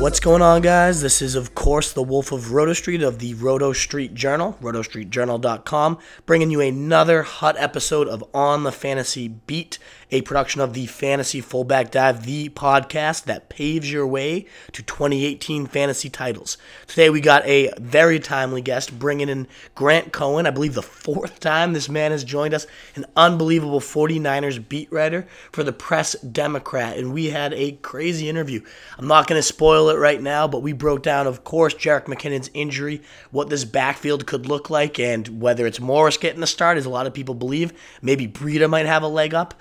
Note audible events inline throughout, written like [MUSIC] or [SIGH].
What's going on, guys? This is, of course, the Wolf of Roto Street of the Roto Street Journal, rotostreetjournal.com, bringing you another hot episode of On the Fantasy Beat, a production of the Fantasy Fullback Dive, the podcast that paves your way to 2018 fantasy titles. Today, we got a very timely guest, bringing in Grant Cohn. I believe the fourth time this man has joined us, an unbelievable 49ers beat writer for the Press Democrat, and we had a crazy interview. I'm not going to spoil it right now, but we broke down, of course, Jerick McKinnon's injury, what this backfield could look like, and whether it's Morris getting the start, as a lot of people believe. Maybe Breida might have a leg up,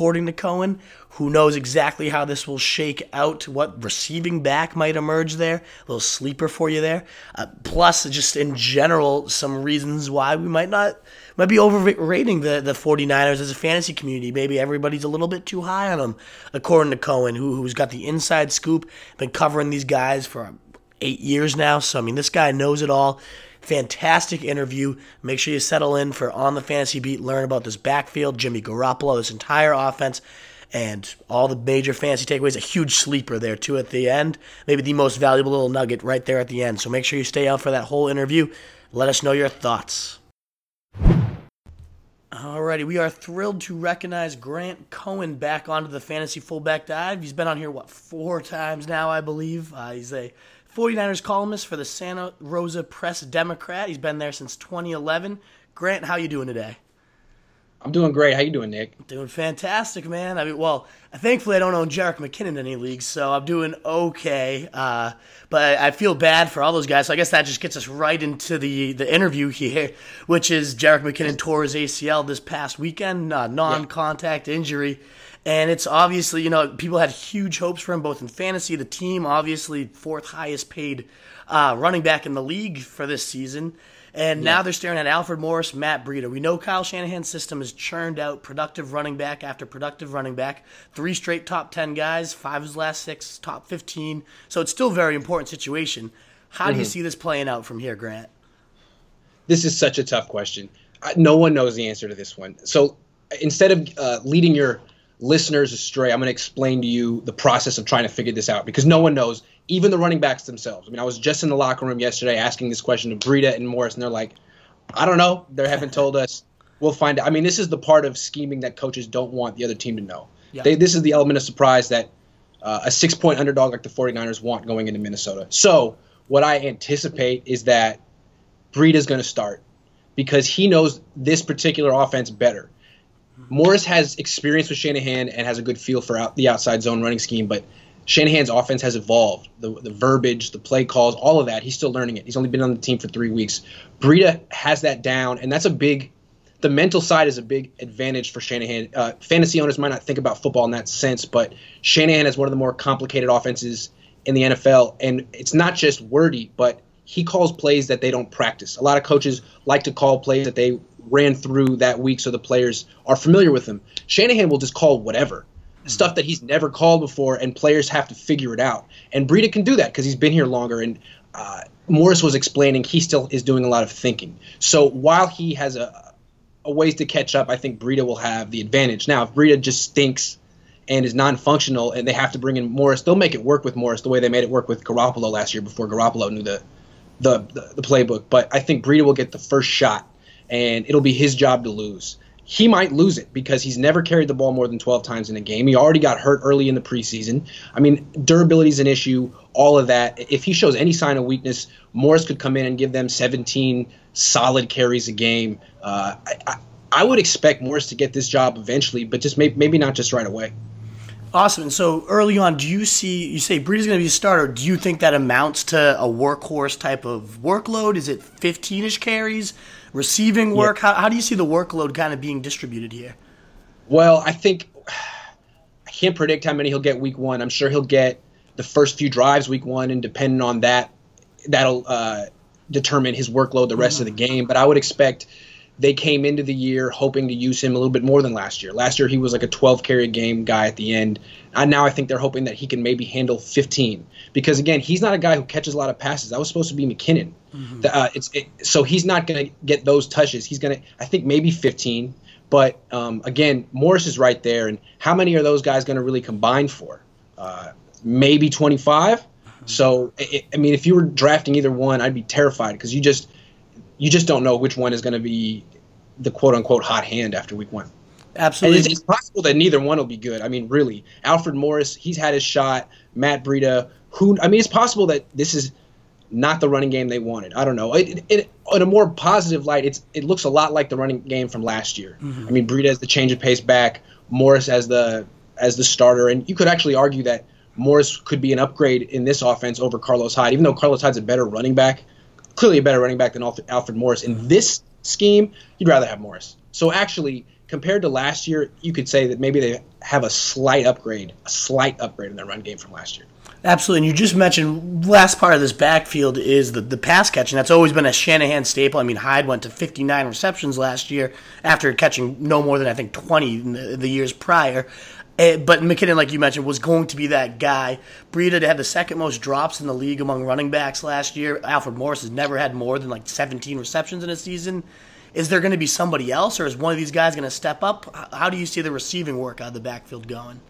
according to Cohn. Who knows exactly how this will shake out, what receiving back might emerge there. A little sleeper for you there. Uh, plus, just in general, some reasons why we might not might be overrating the, the 49ers as a fantasy community. Maybe everybody's a little bit too high on them, according to Cohn, who, who's got the inside scoop, been covering these guys for eight years now. So, I mean, this guy knows it all. Fantastic interview. Make sure you settle in for On the Fantasy Beat, learn about this backfield, Jimmy Garoppolo, this entire offense, and all the major fantasy takeaways. A huge sleeper there, too, at the end. Maybe the most valuable little nugget right there at the end. So make sure you stay out for that whole interview. Let us know your thoughts. Alrighty, we are thrilled to recognize Grant Cohn back onto the Fantasy Fullback Dive. He's been on here, what, four times now, I believe. Uh, he's a 49ers columnist for the Santa Rosa Press Democrat. He's been there since 2011. Grant, how you doing today? I'm doing great. How you doing, Nick? Doing fantastic, man. I mean, well, thankfully I don't own Jerick McKinnon in any leagues, so I'm doing okay. Uh, but I feel bad for all those guys. So I guess that just gets us right into the the interview here, which is Jerick McKinnon tore his ACL this past weekend, uh, non-contact injury, and it's obviously you know people had huge hopes for him both in fantasy, the team, obviously fourth highest paid uh, running back in the league for this season. And now they're staring at Alfred Morris, Matt Breida. We know Kyle Shanahan's system has churned out productive running back after productive running back. Three straight top 10 guys, five of his last six, top 15. So it's still a very important situation. How do you see this playing out from here, Grant? This is such a tough question. I, no one knows the answer to this one. So instead of uh, leading your listeners astray, I'm going to explain to you the process of trying to figure this out because no one knows, even the running backs themselves. I mean, I was just in the locker room yesterday asking this question to Breida and Morris, and they're like, I don't know. They haven't told us. We'll find out. I mean, this is the part of scheming that coaches don't want the other team to know. Yeah. They, this is the element of surprise that uh, a six point underdog like the 49ers want going into Minnesota. So, what I anticipate is that Breida's going to start because he knows this particular offense better. Morris has experience with Shanahan and has a good feel for out, the outside zone running scheme, but Shanahan's offense has evolved. The, the verbiage, the play calls, all of that. He's still learning it. He's only been on the team for three weeks. Breida has that down, and that's a big. The mental side is a big advantage for Shanahan. Uh, fantasy owners might not think about football in that sense, but Shanahan has one of the more complicated offenses in the NFL, and it's not just wordy, but he calls plays that they don't practice. A lot of coaches like to call plays that they ran through that week so the players are familiar with them. Shanahan will just call whatever. Stuff that he's never called before, and players have to figure it out. And Breida can do that because he's been here longer. And uh, Morris was explaining he still is doing a lot of thinking. So while he has a, a ways to catch up, I think Breida will have the advantage. Now, if Breida just stinks and is non-functional, and they have to bring in Morris, they'll make it work with Morris the way they made it work with Garoppolo last year before Garoppolo knew the the, the, the playbook. But I think Breida will get the first shot, and it'll be his job to lose. He might lose it because he's never carried the ball more than 12 times in a game. He already got hurt early in the preseason. I mean, durability is an issue, all of that. If he shows any sign of weakness, Morris could come in and give them 17 solid carries a game. Uh, I, I, I would expect Morris to get this job eventually, but just maybe, maybe not just right away. Awesome. And so early on, do you see, you say Breeze is going to be a starter. Do you think that amounts to a workhorse type of workload? Is it 15 ish carries, receiving work? How, how do you see the workload kind of being distributed here? Well, I think I can't predict how many he'll get week one. I'm sure he'll get the first few drives week one, and depending on that, that'll uh, determine his workload the rest mm-hmm. of the game. But I would expect they came into the year hoping to use him a little bit more than last year. Last year he was like a 12 carry game guy at the end. And now I think they're hoping that he can maybe handle 15 because again he's not a guy who catches a lot of passes. That was supposed to be McKinnon. Mm-hmm. Uh, it's it, so he's not going to get those touches. He's going to I think maybe 15. But um, again, Morris is right there, and how many are those guys going to really combine for? Uh, maybe 25. Mm-hmm. So it, I mean, if you were drafting either one, I'd be terrified because you just you just don't know which one is going to be the quote unquote hot hand after week one. Absolutely. It's, it's, possible that neither one will be good. I mean, really, Alfred Morris, he's had his shot. Matt Breida, who I mean, it's possible that this is not the running game they wanted. I don't know. It, it, in a more positive light, it's it looks a lot like the running game from last year. Mm-hmm. I mean, Breida as the change of pace back, Morris as the as the starter, and you could actually argue that Morris could be an upgrade in this offense over Carlos Hyde, even though Carlos Hyde's a better running back clearly a better running back than Alfred Morris. In this scheme, you'd rather have Morris. So actually, compared to last year, you could say that maybe they have a slight upgrade, a slight upgrade in their run game from last year. Absolutely. And you just mentioned last part of this backfield is the, the pass catching. That's always been a Shanahan staple. I mean, Hyde went to 59 receptions last year after catching no more than, I think, 20 in the, the years prior. Eh, but McKinnon, like you mentioned, was going to be that guy. Breida had the second most drops in the league among running backs last year. Alfred Morris has never had more than like 17 receptions in a season. Is there going to be somebody else, or is one of these guys going to step up? How do you see the receiving work out of the backfield going?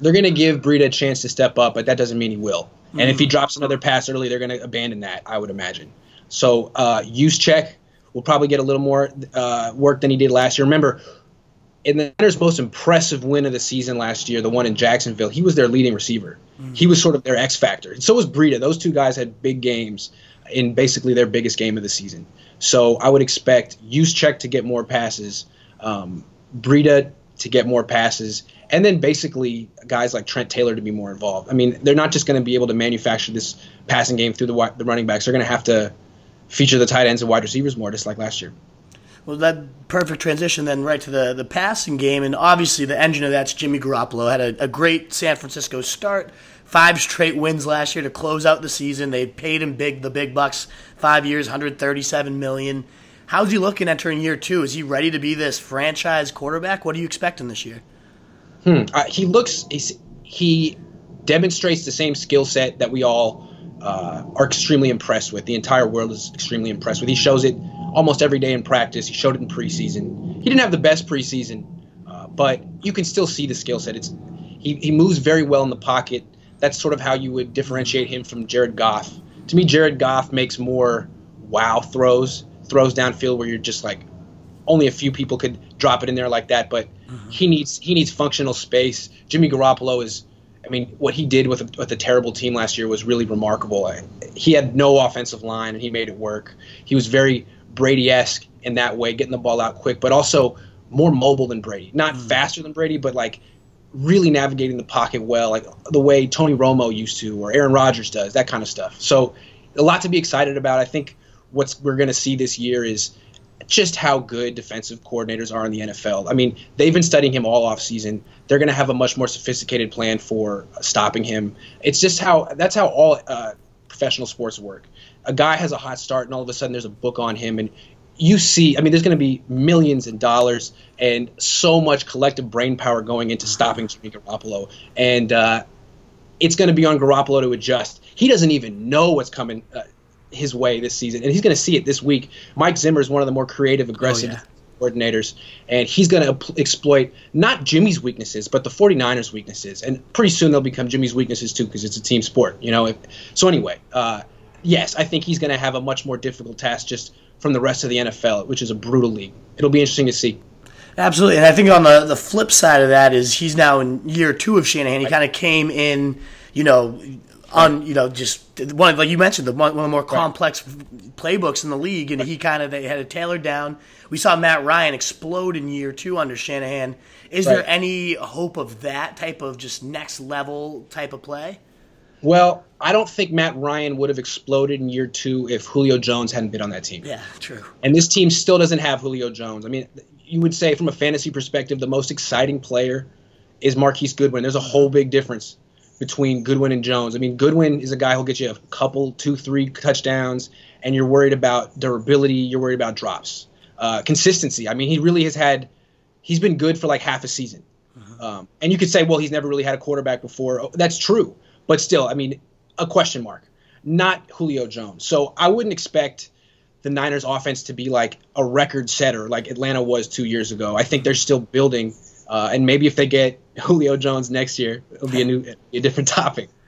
They're going to give Breida a chance to step up, but that doesn't mean he will. Mm-hmm. And if he mm. drops another pass early, they're going to abandon that, I would imagine. So, uh, Juszczyk will probably get a little more uh, work than he did last year. Remember, in the Niners' most impressive win of the season last year, the one in Jacksonville, he was their leading receiver. Mm-hmm. He was sort of their X factor. And so was Breida. Those two guys had big games in basically their biggest game of the season. So I would expect Juszczyk to get more passes, um, Breida to get more passes, and then basically guys like Trent Taylor to be more involved. I mean, they're not just going to be able to manufacture this passing game through the, the running backs. They're going to have to feature the tight ends and wide receivers more, just like last year. Well, that perfect transition then right to the, the passing game, and obviously the engine of that's Jimmy Garoppolo. Had a, a great San Francisco start, five straight wins last year to close out the season. They paid him big, the big bucks, five years, 137 million. How's he looking entering year two? Is he ready to be this franchise quarterback? What are you expecting this year? Hmm. Uh, he looks he demonstrates the same skill set that we all uh, are extremely impressed with. The entire world is extremely impressed with. He shows it almost every day in practice. He showed it in preseason. He didn't have the best preseason, uh, but you can still see the skill set. It's he, he moves very well in the pocket. That's sort of how you would differentiate him from Jared Goff. To me, Jared Goff makes more wow throws, throws downfield where you're just like only a few people could drop it in there like that. But mm-hmm. he needs he needs functional space. Jimmy Garoppolo is I mean, what he did with a, with a terrible team last year was really remarkable. He had no offensive line, and he made it work. He was very Brady esque in that way, getting the ball out quick, but also more mobile than Brady. Not mm. faster than Brady, but like really navigating the pocket well, like the way Tony Romo used to or Aaron Rodgers does, that kind of stuff. So, a lot to be excited about. I think what we're going to see this year is just how good defensive coordinators are in the NFL. I mean, they've been studying him all off season. They're going to have a much more sophisticated plan for stopping him. It's just how that's how all uh, professional sports work. A guy has a hot start, and all of a sudden there's a book on him, and you see. I mean, there's going to be millions in dollars and so much collective brain power going into stopping Jimmy Garoppolo, and uh, it's going to be on Garoppolo to adjust. He doesn't even know what's coming. Uh, his way this season, and he's going to see it this week. Mike Zimmer is one of the more creative, aggressive oh, yeah. coordinators, and he's going to exploit not Jimmy's weaknesses, but the 49ers' weaknesses. And pretty soon they'll become Jimmy's weaknesses too, because it's a team sport, you know. So anyway, uh, yes, I think he's going to have a much more difficult task just from the rest of the NFL, which is a brutal league. It'll be interesting to see. Absolutely, and I think on the the flip side of that is he's now in year two of Shanahan. He kind of came in, you know, on you know just one like you mentioned the one, of the more complex right. playbooks in the league, and he kind of they had it tailored down. We saw Matt Ryan explode in year two under Shanahan. Is right. there any hope of that type of just next level type of play? Well, I don't think Matt Ryan would have exploded in year two if Julio Jones hadn't been on that team. Yeah, true. And this team still doesn't have Julio Jones. I mean, you would say from a fantasy perspective, the most exciting player is Marquise Goodwin. There's a whole big difference between Goodwin and Jones. I mean, Goodwin is a guy who'll get you a couple, two, three touchdowns, and you're worried about durability. You're worried about drops, uh, consistency. I mean, he really has had. He's been good for like half a season, um, and you could say, well, he's never really had a quarterback before. Oh, That's true, but still, I mean, a question mark. Not Julio Jones. So I wouldn't expect the Niners offense to be like a record setter like Atlanta was two years ago. I think they're still building, uh, and maybe if they get Julio Jones next year, it'll be a new, a different topic. [LAUGHS]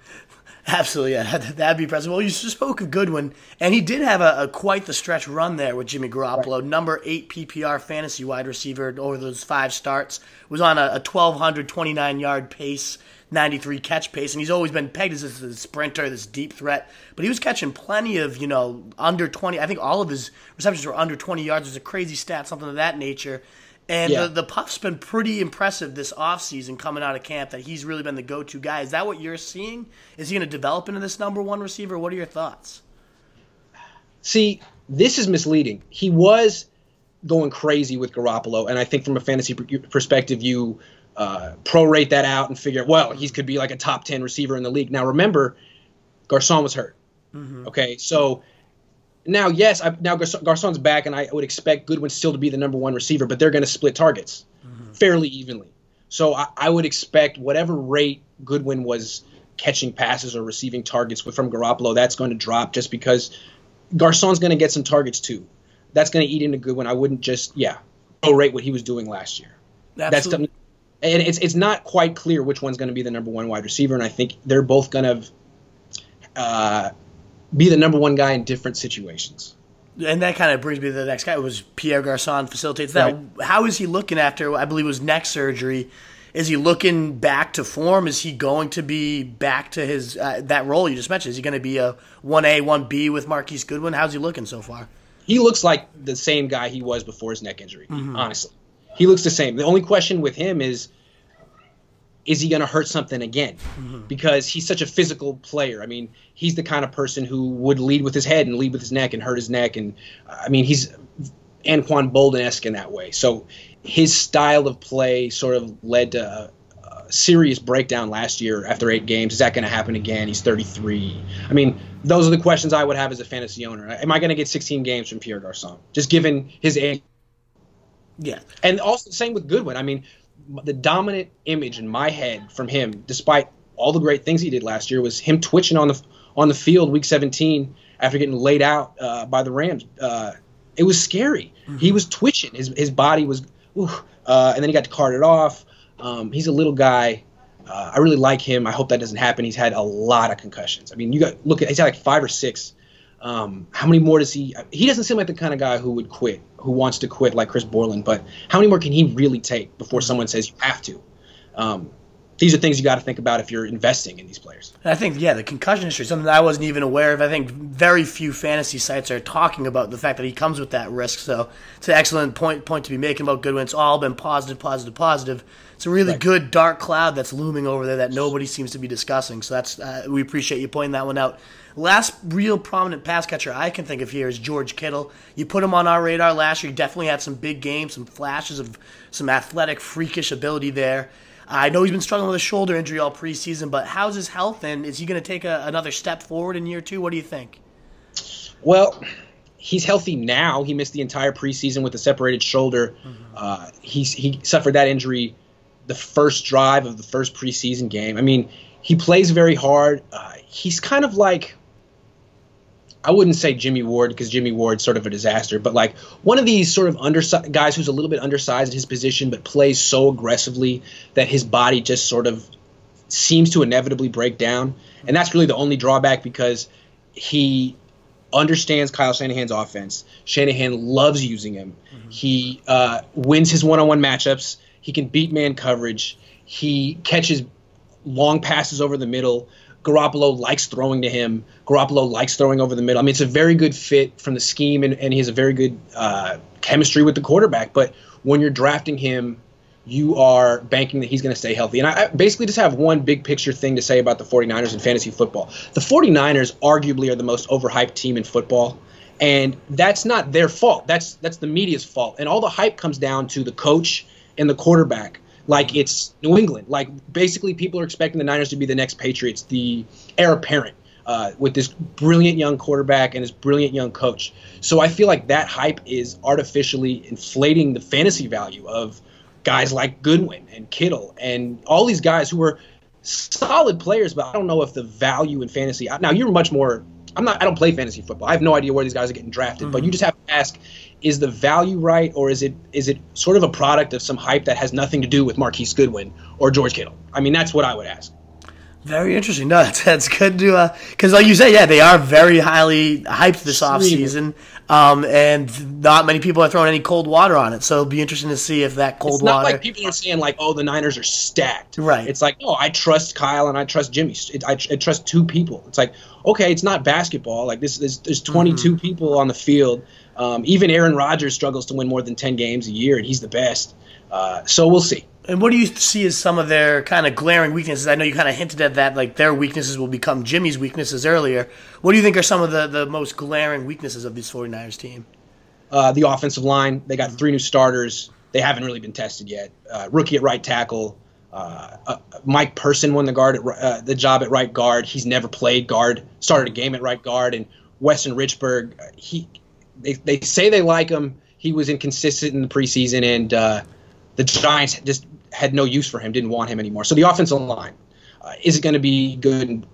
Absolutely, yeah, that'd be impressive. Well, you spoke of Goodwin, and he did have a, a quite the stretch run there with Jimmy Garoppolo, number eight PPR fantasy wide receiver over those five starts. Was on a, a 1,229 yard pace, 93 catch pace, and he's always been pegged as this, this sprinter, this deep threat. But he was catching plenty of, you know, under 20. I think all of his receptions were under 20 yards. It's a crazy stat, something of that nature. And Yeah. the, the puff's been pretty impressive this offseason coming out of camp that he's really been the go to guy. Is that what you're seeing? Is he going to develop into this number one receiver? What are your thoughts? See, this is misleading. He was going crazy with Garoppolo, and I think from a fantasy perspective, you uh, prorate that out and figure, well, he could be like a top ten receiver in the league. Now, remember, Garcon was hurt. Okay, so now, yes, I, now Garcon, Garcon's back, and I would expect Goodwin still to be the number one receiver, but they're going to split targets fairly evenly. So I, I would expect whatever rate Goodwin was catching passes or receiving targets with, from Garoppolo, that's going to drop just because Garcon's going to get some targets too. That's going to eat into Goodwin. I wouldn't just yeah prorate what he was doing last year. That's Absolutely. the, and it's it's not quite clear which one's going to be the number one wide receiver, and I think they're both going to uh, be the number one guy in different situations. And that kind of brings me to the next guy. It was Pierre Garcon facilitates that. How is he looking after? I believe it was neck surgery. Is he looking back to form? Is he going to be back to his uh, that role you just mentioned? Is he going to be a one A one B with Marquise Goodwin? How's he looking so far? He looks like the same guy he was before his neck injury. Honestly, he looks the same. The only question with him is, is he going to hurt something again? Mm-hmm. Because he's such a physical player. I mean, he's the kind of person who would lead with his head and lead with his neck and hurt his neck. And uh, I mean, he's Anquan Boldin esque in that way. So his style of play sort of led to a, a serious breakdown last year after eight games. Is that going to happen again? He's 33. I mean, those are the questions I would have as a fantasy owner. Am I going to get 16 games from Pierre Garcon? Just given his age. Yeah, And also, same with Goodwin. I mean, the dominant image in my head from him, despite all the great things he did last year, was him twitching on the on the field week 17 after getting laid out uh, by the Rams. Uh, it was scary. He was twitching. His his body was, ooh, uh, and then he got carted off. Um, he's a little guy. Uh, I really like him. I hope that doesn't happen. He's had a lot of concussions. I mean, you got look at he's had like five or six. Um, how many more does he? He doesn't seem like the kind of guy who would quit, who wants to quit like Chris Borland. But how many more can he really take before someone says you have to? Um, these are things you got to think about if you're investing in these players. And I think yeah, the concussion history, something that I wasn't even aware of. I think very few fantasy sites are talking about the fact that he comes with that risk. So it's an excellent point point to be making about Goodwin. It's all been positive, positive, positive. It's a really Right. good dark cloud that's looming over there that nobody seems to be discussing. So that's uh, we appreciate you pointing that one out. Last real prominent pass catcher I can think of here is George Kittle. You put him on our radar last year. He definitely had some big games, some flashes of some athletic, freakish ability there. I know he's been struggling with a shoulder injury all preseason, but how's his health and is he going to take a, another step forward in year two? What do you think? Well, he's healthy now. He missed the entire preseason with a separated shoulder. Uh, he's he suffered that injury the first drive of the first preseason game. I mean, he plays very hard. Uh, he's kind of like I wouldn't say Jimmy Ward because Jimmy Ward's sort of a disaster, but like one of these sort of undersized guys who's a little bit undersized in his position, but plays so aggressively that his body just sort of seems to inevitably break down. And that's really the only drawback because he understands Kyle Shanahan's offense. Shanahan loves using him. He uh, wins his one-on-one matchups. He can beat man coverage. He catches long passes over the middle. Garoppolo likes throwing to him. Garoppolo likes throwing over the middle. I mean, it's a very good fit from the scheme, and, and he has a very good uh, chemistry with the quarterback. But when you're drafting him, you are banking that he's going to stay healthy. And I, I basically just have one big picture thing to say about the 49ers in fantasy football. The 49ers arguably are the most overhyped team in football. And that's not their fault. That's that's the media's fault. And all the hype comes down to the coach and the quarterback. Like it's New England. Like basically, people are expecting the Niners to be the next Patriots, the heir apparent. Uh, with this brilliant young quarterback and this brilliant young coach. So I feel like that hype is artificially inflating the fantasy value of guys like Goodwin and Kittle and all these guys who were solid players, but I don't know if the value in fantasy. Now you're much more. I'm not. I don't play fantasy football. I have no idea where these guys are getting drafted. Mm-hmm. But you just have to ask: Is the value right, or is it is it sort of a product of some hype that has nothing to do with Marquise Goodwin or George Kittle? I mean, that's what I would ask. Very interesting. No, that's, [LAUGHS] that's good to because, uh, like you said, yeah, they are very highly hyped this offseason, um, and not many people are throwing any cold water on it. So it'll be interesting to see if that cold it's not water. like people are saying like, "Oh, the Niners are stacked." Right. It's like, "Oh, I trust Kyle and I trust Jimmy. It, I, I, trust two people." It's like, okay, it's not basketball. Like this, there's, there's 22 mm-hmm. people on the field. Um, even Aaron Rodgers struggles to win more than 10 games a year, and he's the best. Uh, so we'll see. And what do you see as some of their kind of glaring weaknesses? I know you kind of hinted at that, like their weaknesses will become Jimmy's weaknesses earlier. What do you think are some of the, the most glaring weaknesses of this 49ers team? Uh, the offensive line. They got three new starters. They haven't really been tested yet. Uh, rookie at right tackle. Uh, uh Mike Person won the guard at, uh, the job at right guard. He's never played guard. Started a game at right guard. And Weston Richburg, he they, they say they like him. He was inconsistent in the preseason, and the Giants just had no use for him, didn't want him anymore. So the offensive line uh, is it going to be good?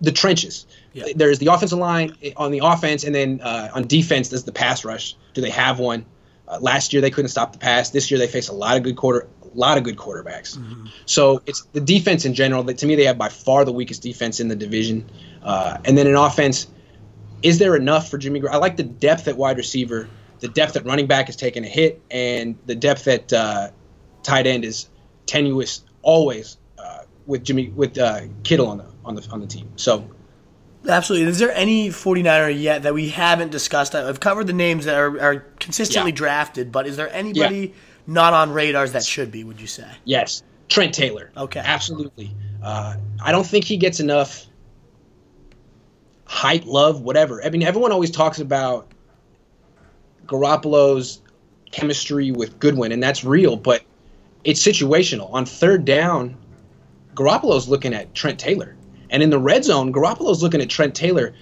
the trenches. Yeah. There's the offensive line on the offense, and then uh, on defense, there's the pass rush. Do they have one? Uh, last year they couldn't stop the pass. This year they face a lot of good quarter, a lot of good quarterbacks. Mm-hmm. So it's the defense in general. That to me they have by far the weakest defense in the division. Uh, and then in offense, is there enough for Jimmy? I like the depth at wide receiver the depth at running back is taking a hit, and the depth at uh, tight end is tenuous always uh, with Jimmy with uh, Kittle on the on the on the team. So. Absolutely. Is there any 49er yet that we haven't discussed? I've covered the names that are, are consistently yeah. drafted, but is there anybody yeah. not on radars that should be, would you say? Yes. Trent Taylor. Okay. Absolutely. Uh, I don't think he gets enough hype, love, whatever. I mean, everyone always talks about Garoppolo's chemistry with Goodwin, and that's real, but it's situational. On third down, Garoppolo's looking at Trent Taylor. And in the red zone, Garoppolo's looking at Trent Taylor.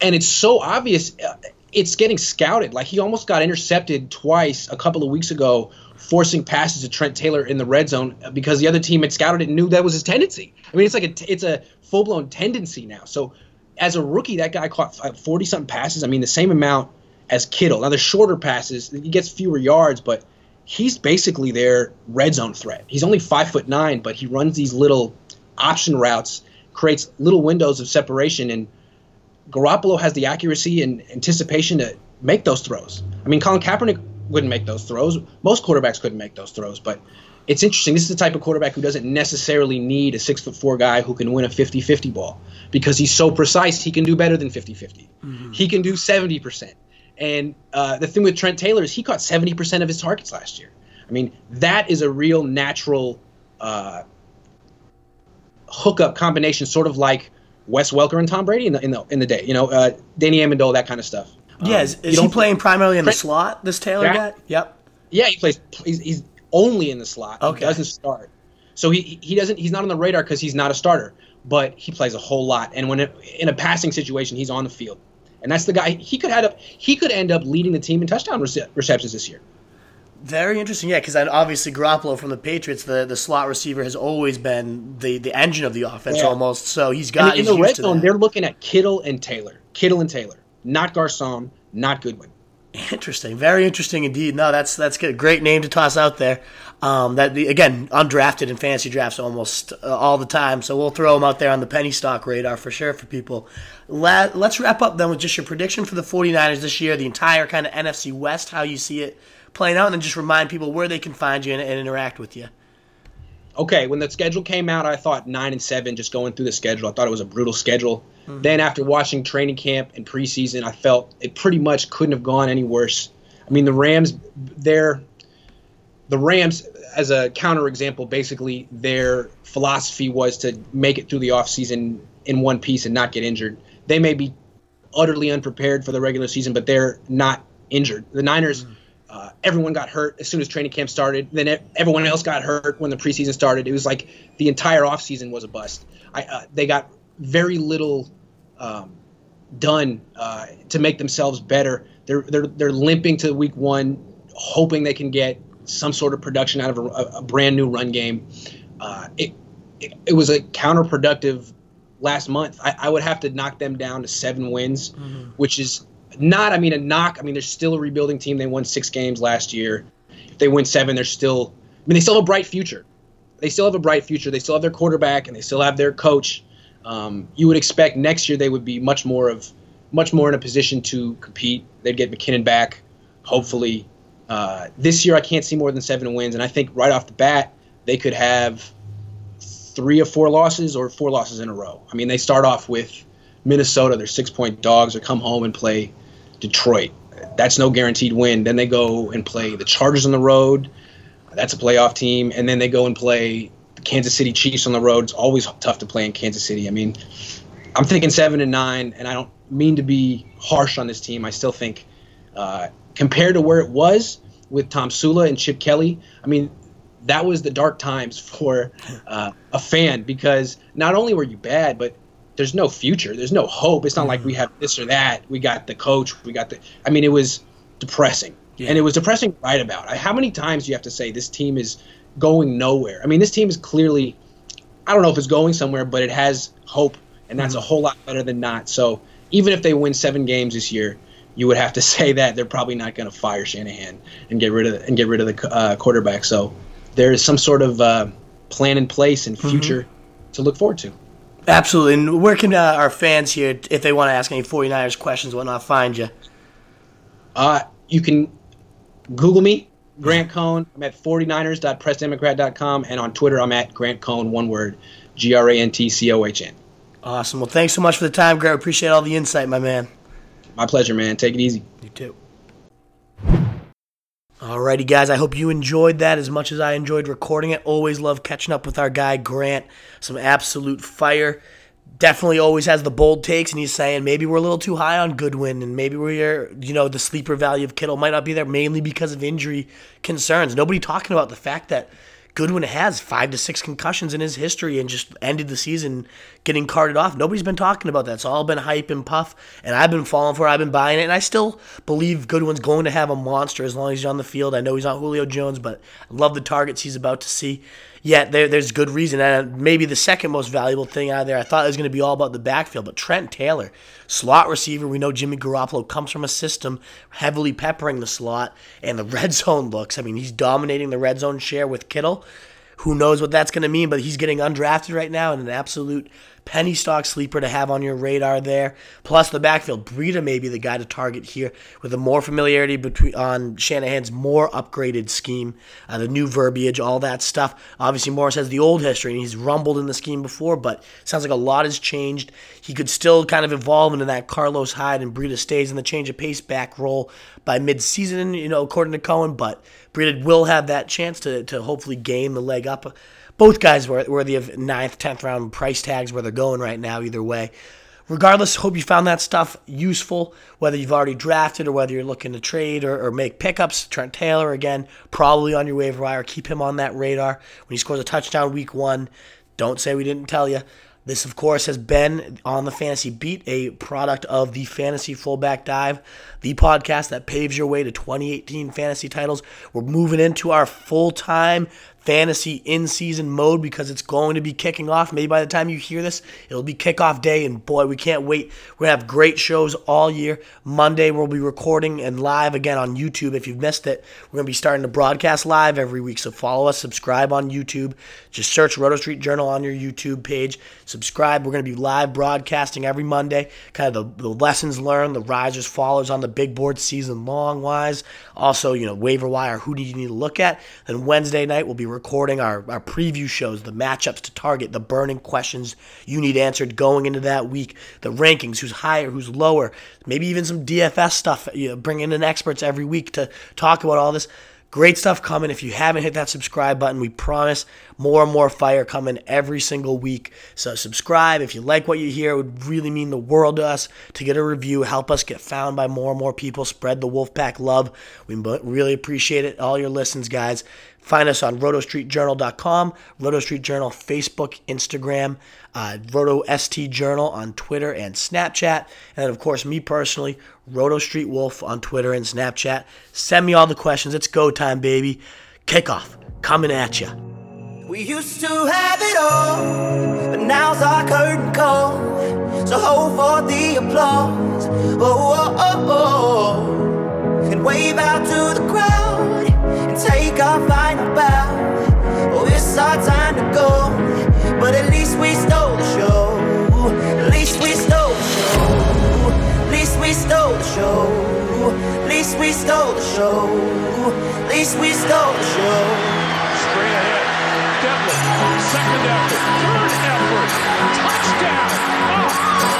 And it's so obvious uh, it's getting scouted. Like he almost got intercepted twice a couple of weeks ago, forcing passes to Trent Taylor in the red zone because the other team had scouted it and knew that was his tendency. I mean, it's like a it's a full blown tendency now. So as a rookie, that guy caught forty something passes. I mean, the same amount as Kittle. Now the shorter passes, he gets fewer yards, but he's basically their red zone threat. He's only five foot nine, but he runs these little option routes, creates little windows of separation, and Garoppolo has the accuracy and anticipation to make those throws. I mean, Colin Kaepernick wouldn't make those throws. Most quarterbacks couldn't make those throws, but it's interesting. This is the type of quarterback who doesn't necessarily need a six foot four guy who can win a 50 50 ball because he's so precise, he can do better than 50 50. Mm-hmm. He can do 70%. And uh, the thing with Trent Taylor is he caught 70% of his targets last year. I mean, that is a real natural uh, hookup combination, sort of like Wes Welker and Tom Brady in the in the, in the day. You know, uh, Danny Amendola, that kind of stuff. Um, is, is he playing primarily in Trent, the slot? This Taylor guy? Yep. Yeah, he plays. He's, he's only in the slot. Okay. He doesn't start. So he he doesn't. He's not on the radar because he's not a starter. But he plays a whole lot, and when it, in a passing situation, he's on the field and that's the guy he could end up he could end up leading the team in touchdown rece- receptions this year. Very interesting, yeah, because obviously Garoppolo from the Patriots, the, the slot receiver has always been the, the engine of the offense yeah. almost. So he's got. And in the red zone, they're looking at Kittle and Taylor, Kittle and Taylor, not Garcon, not Goodwin. Interesting, very interesting indeed. No, that's that's good. Great name to toss out there. Um, that again, undrafted in fantasy drafts almost uh, all the time. So we'll throw them out there on the penny stock radar for sure for people. Let, let's wrap up then with just your prediction for the 49ers this year, the entire kind of NFC West, how you see it playing out, and then just remind people where they can find you and, and interact with you. Okay, when the schedule came out, I thought nine and seven. Just going through the schedule, I thought it was a brutal schedule. Mm-hmm. Then after watching training camp and preseason, I felt it pretty much couldn't have gone any worse. I mean, the Rams, their the Rams, as a counterexample, basically their philosophy was to make it through the offseason in one piece and not get injured. They may be utterly unprepared for the regular season, but they're not injured. The Niners, mm-hmm. uh, everyone got hurt as soon as training camp started. Then everyone else got hurt when the preseason started. It was like the entire offseason was a bust. I, uh, they got very little um, done uh, to make themselves better. They're, they're, they're limping to week one, hoping they can get some sort of production out of a, a brand new run game. Uh, it, it, it was a counterproductive last month. I, I would have to knock them down to seven wins, which is not, I mean, a knock. I mean, they're still a rebuilding team. They won six games last year. If they win seven, they're still, I mean, they still have a bright future. They still have a bright future. They still have their quarterback and they still have their coach. Um, you would expect next year they would be much more of, much more in a position to compete. They'd get McKinnon back, hopefully. Uh, this year, I can't see more than seven wins, and I think right off the bat they could have three or four losses or four losses in a row. I mean, they start off with Minnesota, they're six point dogs, or come home and play Detroit. That's no guaranteed win. Then they go and play the Chargers on the road. That's a playoff team. And then they go and play Kansas City Chiefs on the road. It's always tough to play in Kansas City. I mean, I'm thinking seven and nine, and I don't mean to be harsh on this team. I still think, uh, compared to where it was with Tomsula and Chip Kelly, I mean, that was the dark times [LAUGHS] for uh, a fan because not only were you bad, but there's no future. There's no hope. It's not like we have this or that. We got the coach. We got the. I mean, it was depressing, and it was depressing right about. How many times do you have to say this team is going nowhere? I mean, this team is clearly. I don't know if it's going somewhere, but it has hope, and that's a whole lot better than not. So even if they win seven games this year, you would have to [LAUGHS] say that they're probably not going to fire Shanahan and get rid of and get rid of the uh, quarterback. So there is some sort of uh, plan in place and future to look forward to. Absolutely. And where can uh, our fans here, if they want to ask any 49ers questions, whatnot, find you? Uh, you can Google me, Grant Cohn. I'm at 49ers.pressdemocrat.com, and on Twitter, I'm at Grant Cohn, one word, G R A N T C O H N. Awesome. Well, thanks so much for the time, Grant. Appreciate all the insight, my man. My pleasure, man. Take it easy. You too. Alrighty, guys. I hope you enjoyed that as much as I enjoyed recording it. Always love catching up with our guy Grant. Some absolute fire. Definitely always has the bold takes, and he's saying maybe we're a little too high on Goodwin, and maybe we're, you know, the sleeper value of Kittle might not be there mainly because of injury concerns. Nobody talking about the fact that Goodwin has five to six concussions in his history and just ended the season getting carted off. Nobody's been talking about that. It's all been hype and puff, and I've been falling for it. I've been buying it, and I still believe Goodwin's going to have a monster as long as he's on the field. I know he's not Julio Jones, but I love the targets he's about to see. Yet there, there's good reason, and maybe the second most valuable thing out of there. I thought it was going to be all about the backfield, but Trent Taylor, slot receiver. We know Jimmy Garoppolo comes from a system heavily peppering the slot and the red [LAUGHS] zone looks. I mean, he's dominating the red zone share with Kittle. Who knows what that's going to mean, but he's getting undrafted right now and an absolute penny stock sleeper to have on your radar there. Plus the backfield, Breida may be the guy to target here with a more familiarity between on Shanahan's more upgraded scheme, uh, the new verbiage, all that stuff. Obviously, Morris has the old history and he's rumbled in the scheme before, but sounds like a lot has changed. He could still kind of evolve into that Carlos Hyde and Breida stays in the change of pace back role by mid-season, you know, according to Cohn, but Breida will have that chance to, to hopefully gain the leg up both guys were worthy of ninth, tenth round price tags where they're going right now. Either way, regardless, hope you found that stuff useful. Whether you've already drafted or whether you're looking to trade or, or make pickups, Trent Taylor again, probably on your waiver wire. Keep him on that radar when he scores a touchdown week one. Don't say we didn't tell you. This, of course, has been on the Fantasy Beat, a product of the Fantasy Fullback Dive, the podcast that paves your way to 2018 fantasy titles. We're moving into our full time fantasy in season mode because it's going to be kicking off. Maybe by the time you hear this, it'll be kickoff day, and boy, we can't wait. We're going to have great shows all year. Monday, we'll be recording and live again on YouTube. If you've missed it, we're going to be starting to broadcast live every week. So follow us, subscribe on YouTube. Just search Roto Street Journal on your YouTube page. Subscribe. We're going to be live broadcasting every Monday, kind of the, the lessons learned, the risers, fallers on the big board season long wise. Also, you know, waiver wire, who do you need to look at? Then Wednesday night, we'll be recording our, our preview shows, the matchups to target, the burning questions you need answered going into that week, the rankings, who's higher, who's lower, maybe even some DFS stuff, you know, bring in experts every week to talk about all this. Great stuff coming. If you haven't hit that subscribe button, we promise more and more fire coming every single week. So subscribe. If you like what you hear, it would really mean the world to us to get a review, help us get found by more and more people, spread the Wolfpack love. We really appreciate it. All your listens, guys. Find us on rotostreetjournal.com, Roto Street Journal, Facebook, Instagram, uh, Roto ST Journal on Twitter and Snapchat. And of course, me personally, Roto Street Wolf on Twitter and Snapchat. Send me all the questions. It's go time, baby. Kickoff coming at you. We used to have it all, but now's our curtain call. So hold for the applause. Oh, oh, oh, oh. And wave out to the crowd take our final bow. Oh, it's our time to go, but at least we stole the show. At least we stole the show. At least we stole the show. At least we stole the show. At least we stole the show. Straight ahead. Devlin, second effort, third effort, touchdown. Oh.